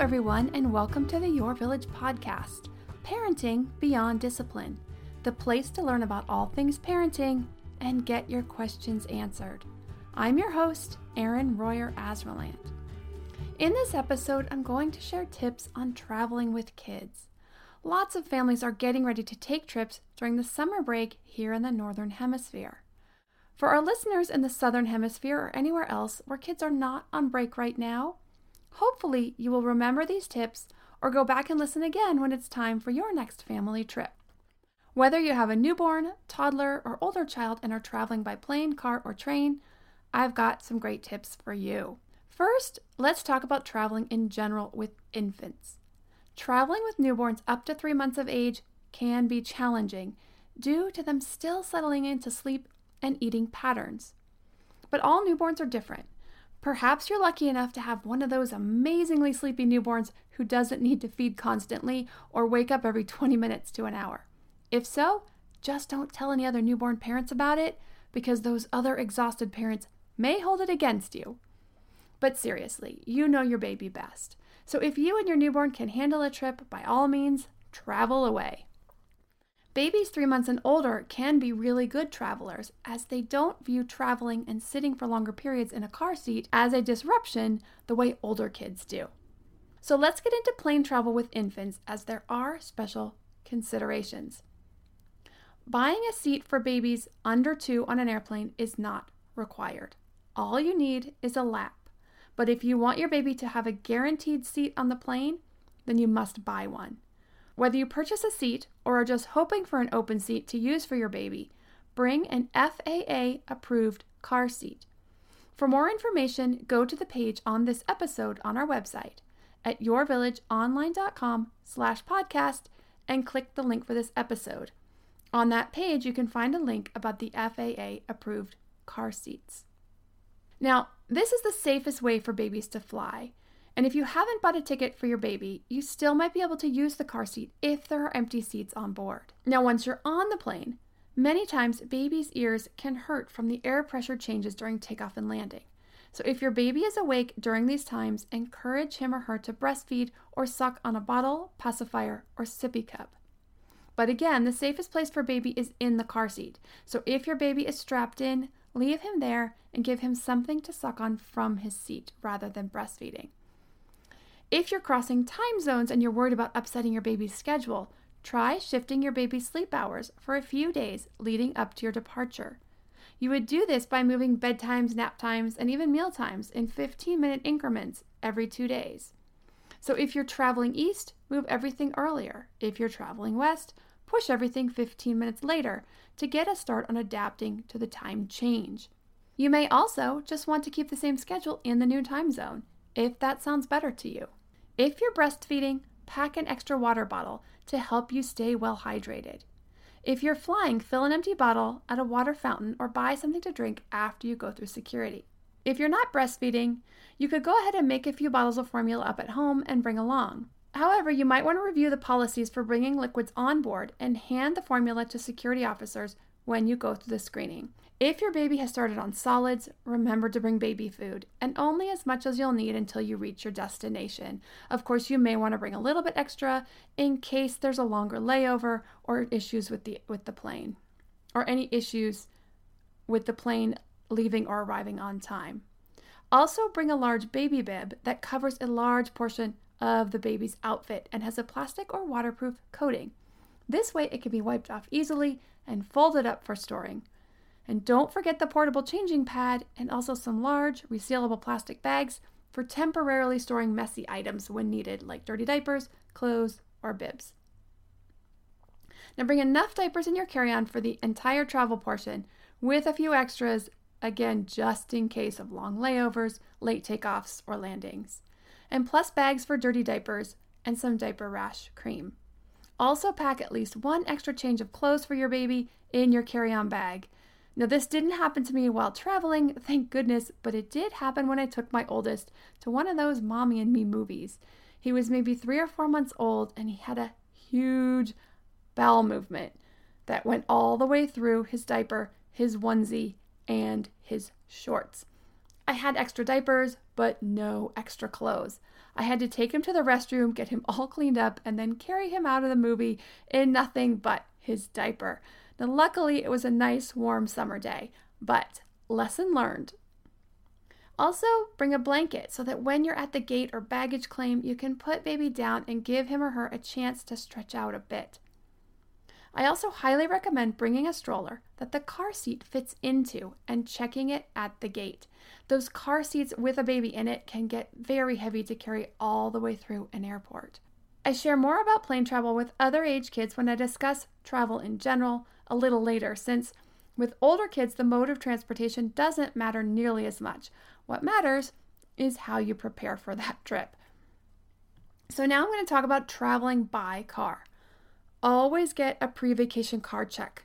everyone, and welcome to the Your Village podcast Parenting Beyond Discipline, the place to learn about all things parenting and get your questions answered. I'm your host, Erin Royer Azraland. In this episode, I'm going to share tips on traveling with kids. Lots of families are getting ready to take trips during the summer break here in the Northern Hemisphere. For our listeners in the Southern Hemisphere or anywhere else where kids are not on break right now, hopefully you will remember these tips or go back and listen again when it's time for your next family trip. Whether you have a newborn, toddler, or older child and are traveling by plane, car, or train, I've got some great tips for you. First, let's talk about traveling in general with infants. Traveling with newborns up to three months of age can be challenging due to them still settling into sleep and eating patterns. But all newborns are different. Perhaps you're lucky enough to have one of those amazingly sleepy newborns who doesn't need to feed constantly or wake up every 20 minutes to an hour. If so, just don't tell any other newborn parents about it because those other exhausted parents may hold it against you. But seriously, you know your baby best. So if you and your newborn can handle a trip, by all means, travel away. Babies three months and older can be really good travelers as they don't view traveling and sitting for longer periods in a car seat as a disruption the way older kids do. So let's get into plane travel with infants as there are special considerations. Buying a seat for babies under two on an airplane is not required. All you need is a lap. But if you want your baby to have a guaranteed seat on the plane, then you must buy one. Whether you purchase a seat or are just hoping for an open seat to use for your baby, bring an FAA approved car seat. For more information, go to the page on this episode on our website at yourvillageonline.com slash podcast and click the link for this episode. On that page, you can find a link about the FAA approved car seats. Now, this is the safest way for babies to fly. And if you haven't bought a ticket for your baby, you still might be able to use the car seat if there are empty seats on board. Now, once you're on the plane, many times babies' ears can hurt from the air pressure changes during takeoff and landing. So, if your baby is awake during these times, encourage him or her to breastfeed or suck on a bottle, pacifier, or sippy cup. But again, the safest place for baby is in the car seat. So, if your baby is strapped in, leave him there and give him something to suck on from his seat rather than breastfeeding. If you're crossing time zones and you're worried about upsetting your baby's schedule, try shifting your baby's sleep hours for a few days leading up to your departure. You would do this by moving bedtimes, nap times, and even meal times in 15 minute increments every two days. So if you're traveling east, move everything earlier. If you're traveling west, push everything 15 minutes later to get a start on adapting to the time change. You may also just want to keep the same schedule in the new time zone, if that sounds better to you. If you're breastfeeding, pack an extra water bottle to help you stay well hydrated. If you're flying, fill an empty bottle at a water fountain or buy something to drink after you go through security. If you're not breastfeeding, you could go ahead and make a few bottles of formula up at home and bring along. However, you might want to review the policies for bringing liquids on board and hand the formula to security officers when you go through the screening. If your baby has started on solids, remember to bring baby food and only as much as you'll need until you reach your destination. Of course, you may want to bring a little bit extra in case there's a longer layover or issues with the with the plane or any issues with the plane leaving or arriving on time. Also, bring a large baby bib that covers a large portion of the baby's outfit and has a plastic or waterproof coating. This way, it can be wiped off easily and folded up for storing. And don't forget the portable changing pad and also some large resealable plastic bags for temporarily storing messy items when needed, like dirty diapers, clothes, or bibs. Now bring enough diapers in your carry on for the entire travel portion with a few extras again, just in case of long layovers, late takeoffs, or landings. And plus bags for dirty diapers and some diaper rash cream. Also, pack at least one extra change of clothes for your baby in your carry on bag. Now, this didn't happen to me while traveling, thank goodness, but it did happen when I took my oldest to one of those Mommy and Me movies. He was maybe three or four months old and he had a huge bowel movement that went all the way through his diaper, his onesie, and his shorts. I had extra diapers, but no extra clothes. I had to take him to the restroom, get him all cleaned up, and then carry him out of the movie in nothing but his diaper. Now, luckily, it was a nice, warm summer day, but lesson learned. Also, bring a blanket so that when you're at the gate or baggage claim, you can put baby down and give him or her a chance to stretch out a bit. I also highly recommend bringing a stroller that the car seat fits into and checking it at the gate. Those car seats with a baby in it can get very heavy to carry all the way through an airport. I share more about plane travel with other age kids when I discuss travel in general a little later, since with older kids, the mode of transportation doesn't matter nearly as much. What matters is how you prepare for that trip. So, now I'm going to talk about traveling by car. Always get a pre vacation car check.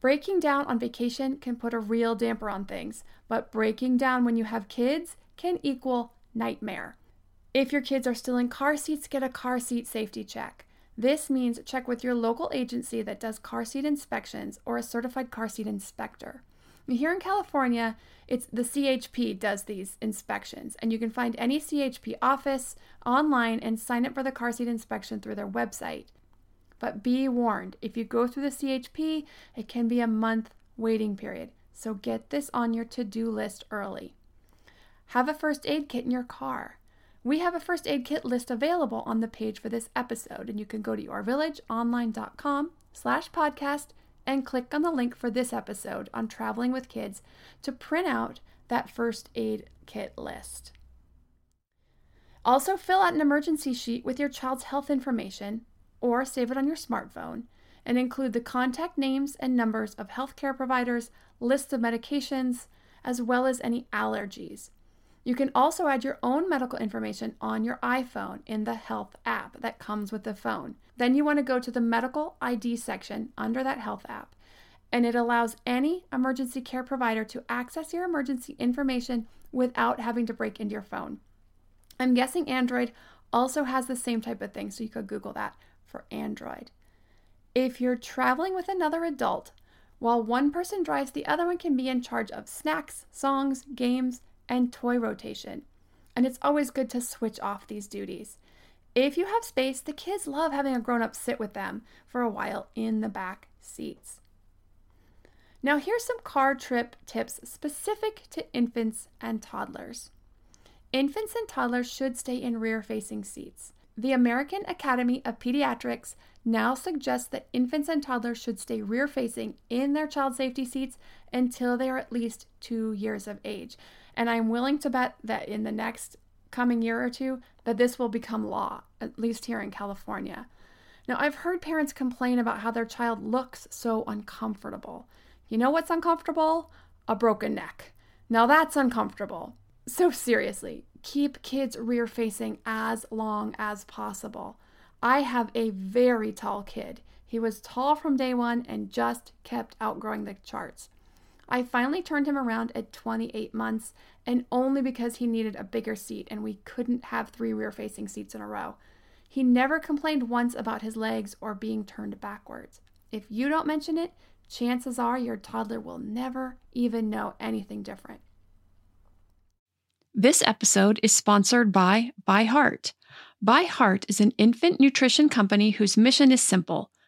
Breaking down on vacation can put a real damper on things, but breaking down when you have kids can equal nightmare. If your kids are still in car seats, get a car seat safety check. This means check with your local agency that does car seat inspections or a certified car seat inspector. Here in California, it's the CHP does these inspections, and you can find any CHP office online and sign up for the car seat inspection through their website. But be warned, if you go through the CHP, it can be a month waiting period. So get this on your to-do list early. Have a first aid kit in your car. We have a first aid kit list available on the page for this episode, and you can go to yourvillageonline.com slash podcast and click on the link for this episode on traveling with kids to print out that first aid kit list. Also, fill out an emergency sheet with your child's health information or save it on your smartphone and include the contact names and numbers of healthcare providers, lists of medications, as well as any allergies. You can also add your own medical information on your iPhone in the Health app that comes with the phone. Then you want to go to the Medical ID section under that Health app, and it allows any emergency care provider to access your emergency information without having to break into your phone. I'm guessing Android also has the same type of thing, so you could Google that for Android. If you're traveling with another adult, while one person drives, the other one can be in charge of snacks, songs, games, and toy rotation. And it's always good to switch off these duties. If you have space, the kids love having a grown up sit with them for a while in the back seats. Now, here's some car trip tips specific to infants and toddlers. Infants and toddlers should stay in rear facing seats. The American Academy of Pediatrics now suggests that infants and toddlers should stay rear facing in their child safety seats until they are at least two years of age. And I'm willing to bet that in the next coming year or two that this will become law, at least here in California. Now, I've heard parents complain about how their child looks so uncomfortable. You know what's uncomfortable? A broken neck. Now that's uncomfortable. So, seriously, keep kids rear facing as long as possible. I have a very tall kid. He was tall from day one and just kept outgrowing the charts. I finally turned him around at 28 months, and only because he needed a bigger seat and we couldn't have three rear facing seats in a row. He never complained once about his legs or being turned backwards. If you don't mention it, chances are your toddler will never even know anything different. This episode is sponsored by ByHeart. ByHeart is an infant nutrition company whose mission is simple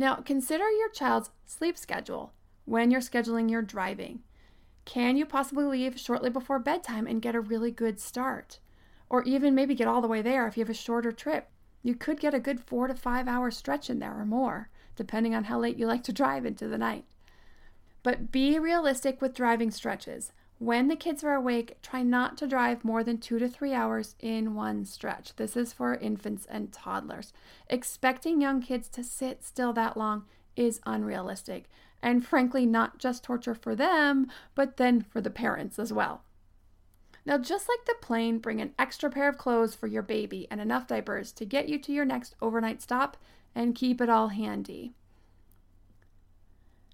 Now, consider your child's sleep schedule when you're scheduling your driving. Can you possibly leave shortly before bedtime and get a really good start? Or even maybe get all the way there if you have a shorter trip. You could get a good four to five hour stretch in there or more, depending on how late you like to drive into the night. But be realistic with driving stretches. When the kids are awake, try not to drive more than two to three hours in one stretch. This is for infants and toddlers. Expecting young kids to sit still that long is unrealistic, and frankly, not just torture for them, but then for the parents as well. Now, just like the plane, bring an extra pair of clothes for your baby and enough diapers to get you to your next overnight stop and keep it all handy.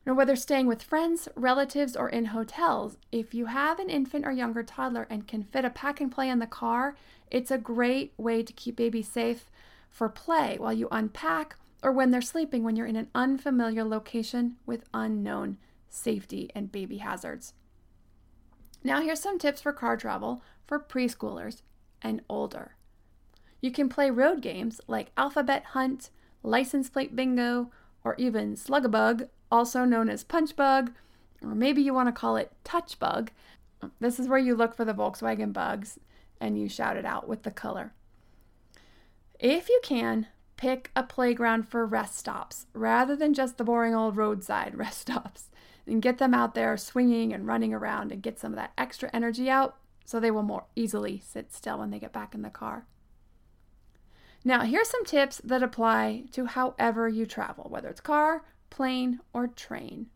Now, whether staying with friends, relatives, or in hotels, if you have an infant or younger toddler and can fit a pack and play in the car, it's a great way to keep babies safe for play while you unpack or when they're sleeping when you're in an unfamiliar location with unknown safety and baby hazards. Now, here's some tips for car travel for preschoolers and older. You can play road games like Alphabet Hunt, License Plate Bingo, or even Slug-a-Bug also known as punch bug, or maybe you want to call it touch bug. This is where you look for the Volkswagen bugs and you shout it out with the color. If you can, pick a playground for rest stops rather than just the boring old roadside rest stops and get them out there swinging and running around and get some of that extra energy out so they will more easily sit still when they get back in the car. Now, here's some tips that apply to however you travel, whether it's car, plane, or train.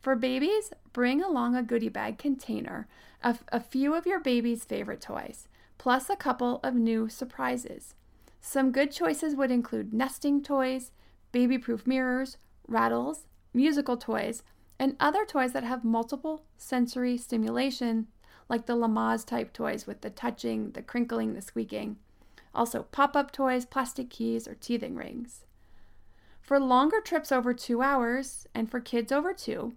For babies, bring along a goodie bag container of a few of your baby's favorite toys, plus a couple of new surprises. Some good choices would include nesting toys, baby proof mirrors, rattles, musical toys, and other toys that have multiple sensory stimulation, like the Lamaze type toys with the touching, the crinkling, the squeaking. Also, pop up toys, plastic keys, or teething rings. For longer trips over two hours and for kids over two,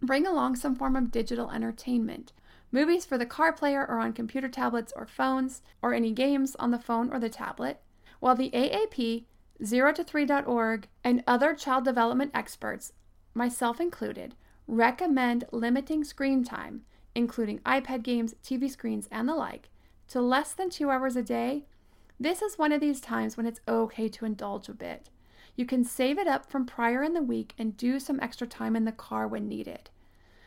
bring along some form of digital entertainment. Movies for the car player or on computer tablets or phones, or any games on the phone or the tablet. While the AAP, 0 to 3.org, and other child development experts, myself included, recommend limiting screen time, including iPad games, TV screens, and the like, to less than two hours a day. This is one of these times when it's okay to indulge a bit. You can save it up from prior in the week and do some extra time in the car when needed.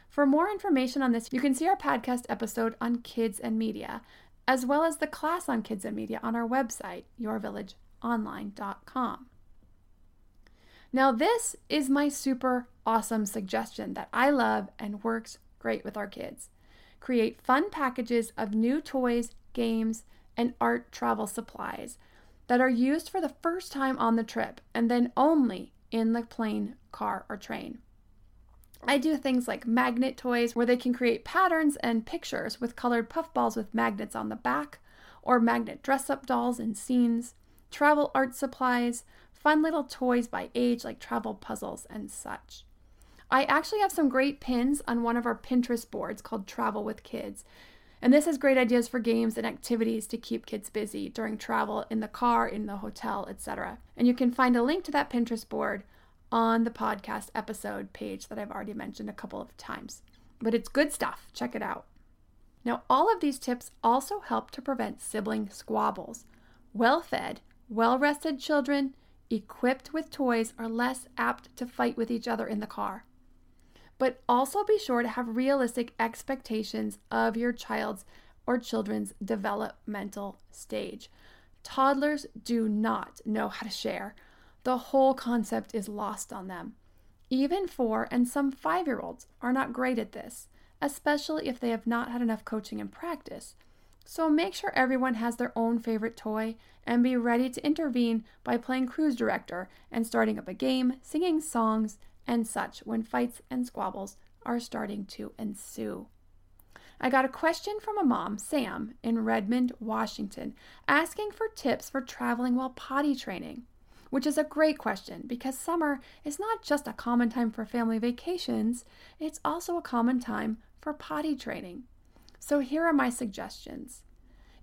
For more information on this, you can see our podcast episode on kids and media, as well as the class on kids and media on our website, yourvillageonline.com. Now, this is my super awesome suggestion that I love and works great with our kids. Create fun packages of new toys, games, and art travel supplies that are used for the first time on the trip and then only in the plane, car, or train. I do things like magnet toys where they can create patterns and pictures with colored puffballs with magnets on the back, or magnet dress up dolls and scenes, travel art supplies, fun little toys by age like travel puzzles and such. I actually have some great pins on one of our Pinterest boards called Travel with Kids and this has great ideas for games and activities to keep kids busy during travel in the car, in the hotel, etc. And you can find a link to that Pinterest board on the podcast episode page that I've already mentioned a couple of times. But it's good stuff. Check it out. Now, all of these tips also help to prevent sibling squabbles. Well fed, well rested children equipped with toys are less apt to fight with each other in the car. But also be sure to have realistic expectations of your child's or children's developmental stage. Toddlers do not know how to share. The whole concept is lost on them. Even four and some five year olds are not great at this, especially if they have not had enough coaching and practice. So make sure everyone has their own favorite toy and be ready to intervene by playing cruise director and starting up a game, singing songs, and such when fights and squabbles are starting to ensue. I got a question from a mom, Sam, in Redmond, Washington, asking for tips for traveling while potty training, which is a great question because summer is not just a common time for family vacations, it's also a common time for potty training. So here are my suggestions.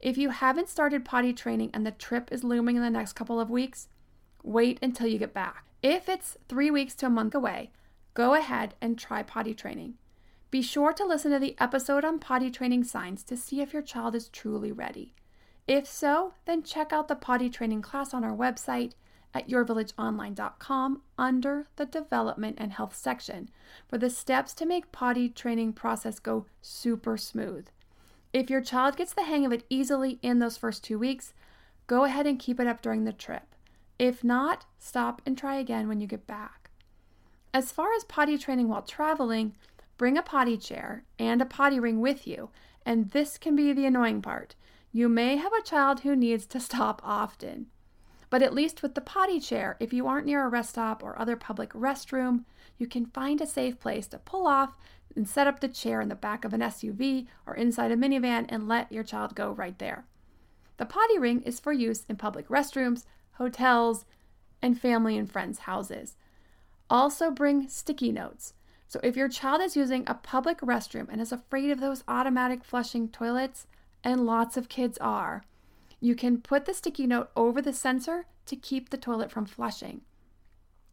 If you haven't started potty training and the trip is looming in the next couple of weeks, wait until you get back. If it's three weeks to a month away, go ahead and try potty training. Be sure to listen to the episode on potty training signs to see if your child is truly ready. If so, then check out the potty training class on our website at yourvillageonline.com under the development and health section for the steps to make potty training process go super smooth. If your child gets the hang of it easily in those first 2 weeks, go ahead and keep it up during the trip. If not, stop and try again when you get back. As far as potty training while traveling, Bring a potty chair and a potty ring with you, and this can be the annoying part. You may have a child who needs to stop often. But at least with the potty chair, if you aren't near a rest stop or other public restroom, you can find a safe place to pull off and set up the chair in the back of an SUV or inside a minivan and let your child go right there. The potty ring is for use in public restrooms, hotels, and family and friends' houses. Also, bring sticky notes. So if your child is using a public restroom and is afraid of those automatic flushing toilets, and lots of kids are, you can put the sticky note over the sensor to keep the toilet from flushing.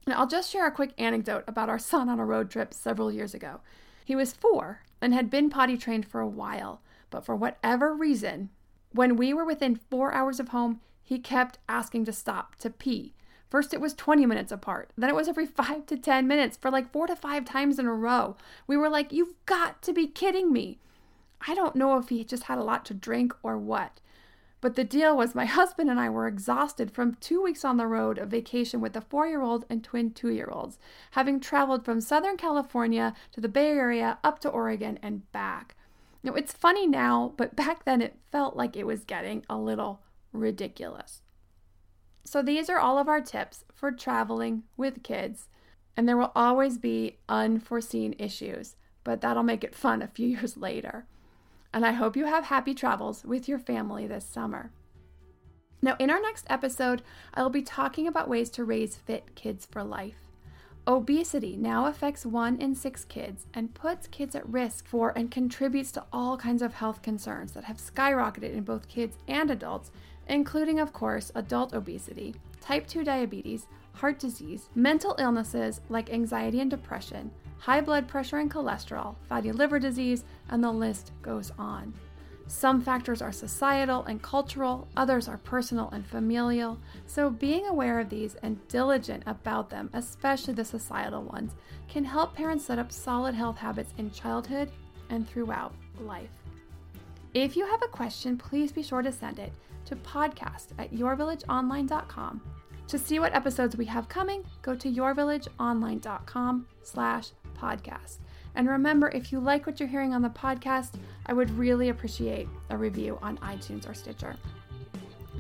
And I'll just share a quick anecdote about our son on a road trip several years ago. He was four and had been potty trained for a while, but for whatever reason, when we were within four hours of home, he kept asking to stop to pee First, it was 20 minutes apart. Then it was every five to 10 minutes for like four to five times in a row. We were like, You've got to be kidding me. I don't know if he just had a lot to drink or what. But the deal was, my husband and I were exhausted from two weeks on the road of vacation with a four year old and twin two year olds, having traveled from Southern California to the Bay Area up to Oregon and back. Now, it's funny now, but back then it felt like it was getting a little ridiculous. So, these are all of our tips for traveling with kids. And there will always be unforeseen issues, but that'll make it fun a few years later. And I hope you have happy travels with your family this summer. Now, in our next episode, I will be talking about ways to raise fit kids for life. Obesity now affects one in six kids and puts kids at risk for and contributes to all kinds of health concerns that have skyrocketed in both kids and adults including, of course, adult obesity, type 2 diabetes, heart disease, mental illnesses like anxiety and depression, high blood pressure and cholesterol, fatty liver disease, and the list goes on. Some factors are societal and cultural, others are personal and familial. So, being aware of these and diligent about them, especially the societal ones, can help parents set up solid health habits in childhood and throughout life. If you have a question, please be sure to send it to podcast at yourvillageonline.com. To see what episodes we have coming, go to yourvillageonline.com slash podcast. And remember, if you like what you're hearing on the podcast, I would really appreciate a review on iTunes or Stitcher.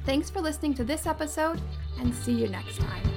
Thanks for listening to this episode, and see you next time.